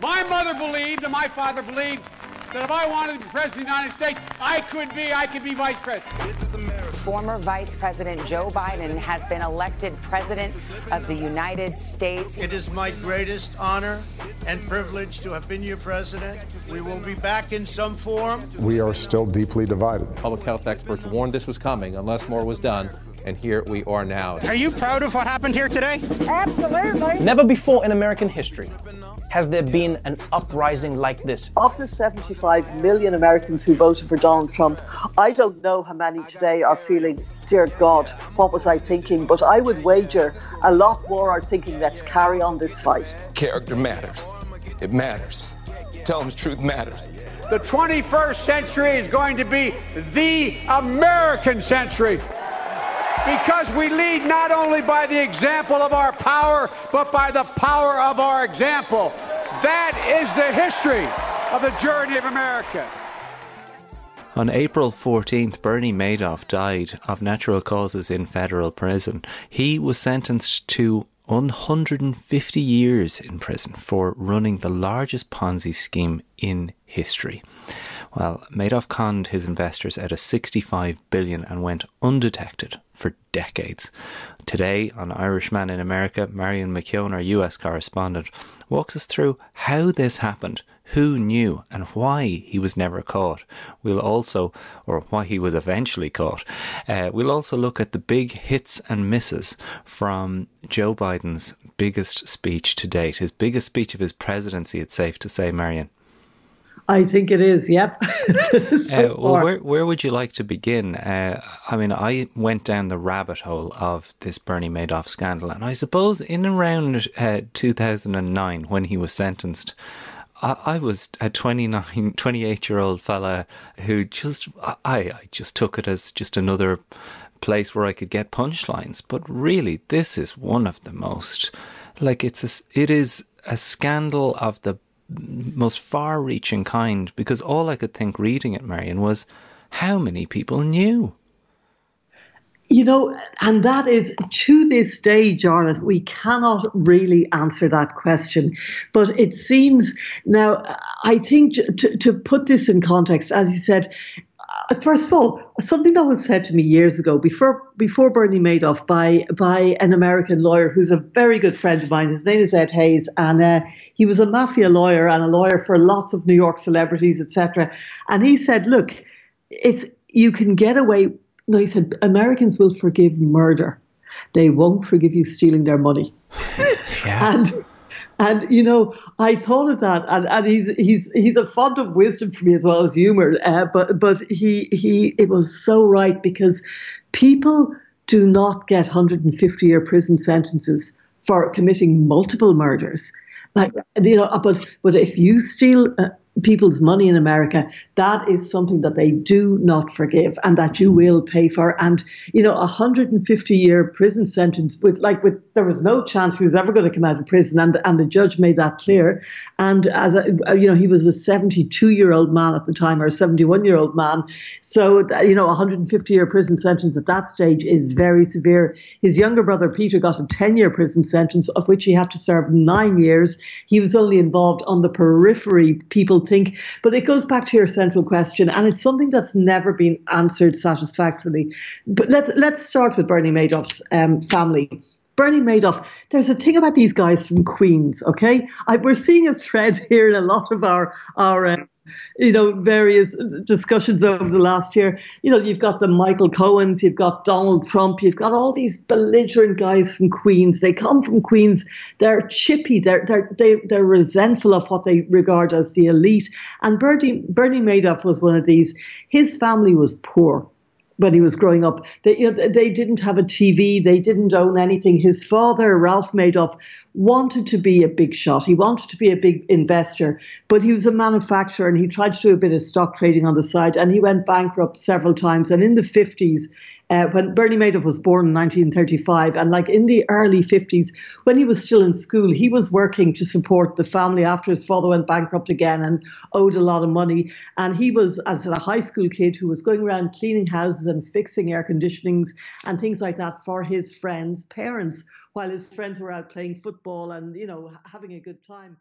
My mother believed and my father believed that if I wanted to be president of the United States, I could be, I could be vice president. This is America. Former Vice President Joe Biden has been elected President of the United States. It is my greatest honor and privilege to have been your president. We will be back in some form. We are still deeply divided. Public health experts warned this was coming unless more was done and here we are now. Are you proud of what happened here today? Absolutely. Never before in American history has there been an uprising like this. Of the 75 million Americans who voted for Donald Trump, I don't know how many today are feeling, dear God, what was I thinking? But I would wager a lot more are thinking, let's carry on this fight. Character matters. It matters. Telling the truth matters. The 21st century is going to be the American century because we lead not only by the example of our power, but by the power of our example. That is the history of the journey of America. On April 14th, Bernie Madoff died of natural causes in federal prison. He was sentenced to 150 years in prison for running the largest Ponzi scheme in history. Well, Madoff conned his investors out of 65 billion and went undetected for decades. Today on Irishman in America, Marion McKeone, our US correspondent, walks us through how this happened, who knew, and why he was never caught. We'll also, or why he was eventually caught. Uh, we'll also look at the big hits and misses from Joe Biden's biggest speech to date, his biggest speech of his presidency, it's safe to say, Marion. I think it is. Yep. so uh, well, where where would you like to begin? Uh, I mean, I went down the rabbit hole of this Bernie Madoff scandal, and I suppose in around uh, 2009 when he was sentenced. I, I was a 29, 28 year old fella who just, I, I just took it as just another place where I could get punchlines. But really, this is one of the most, like, it's a, it is a scandal of the most far reaching kind because all I could think reading it, Marion, was how many people knew? You know, and that is to this day, Jarlath, we cannot really answer that question. But it seems now, I think to, to put this in context, as you said, first of all, something that was said to me years ago before before Bernie Madoff by by an American lawyer who's a very good friend of mine. His name is Ed Hayes, and uh, he was a mafia lawyer and a lawyer for lots of New York celebrities, etc. And he said, "Look, it's you can get away." No, he said Americans will forgive murder. They won't forgive you stealing their money. Yeah. and and you know, I thought of that, and, and he's he's he's a font of wisdom for me as well as humor. Uh, but but he he it was so right because people do not get 150 year prison sentences for committing multiple murders. Like you know, but but if you steal uh, people's money in America, that is something that they do not forgive and that you will pay for. And, you know, a 150 year prison sentence with like with there was no chance he was ever going to come out of prison and and the judge made that clear. And as a, uh, you know, he was a 72 year old man at the time or a 71 year old man. So, uh, you know, a 150 year prison sentence at that stage is very severe. His younger brother Peter got a 10 year prison sentence of which he had to serve nine years. He was only involved on the periphery. People think. But it goes back to your central question, and it's something that's never been answered satisfactorily. But let's let's start with Bernie Madoff's um, family. Bernie Madoff, there's a thing about these guys from Queens, okay? I, we're seeing a thread here in a lot of our our uh, you know, various discussions over the last year. You know, you've got the Michael Cohens, you've got Donald Trump, you've got all these belligerent guys from Queens. They come from Queens. They're chippy. They're they're they, they're resentful of what they regard as the elite. And Bernie Bernie Madoff was one of these. His family was poor when he was growing up. They, you know, they didn't have a TV, they didn't own anything. His father, Ralph Madoff, wanted to be a big shot. He wanted to be a big investor, but he was a manufacturer and he tried to do a bit of stock trading on the side and he went bankrupt several times. And in the 50s, uh, when Bernie Madoff was born in 1935, and like in the early 50s, when he was still in school, he was working to support the family after his father went bankrupt again and owed a lot of money. And he was, as a high school kid, who was going around cleaning houses and fixing air conditionings and things like that for his friends' parents, while his friends were out playing football and, you know, having a good time.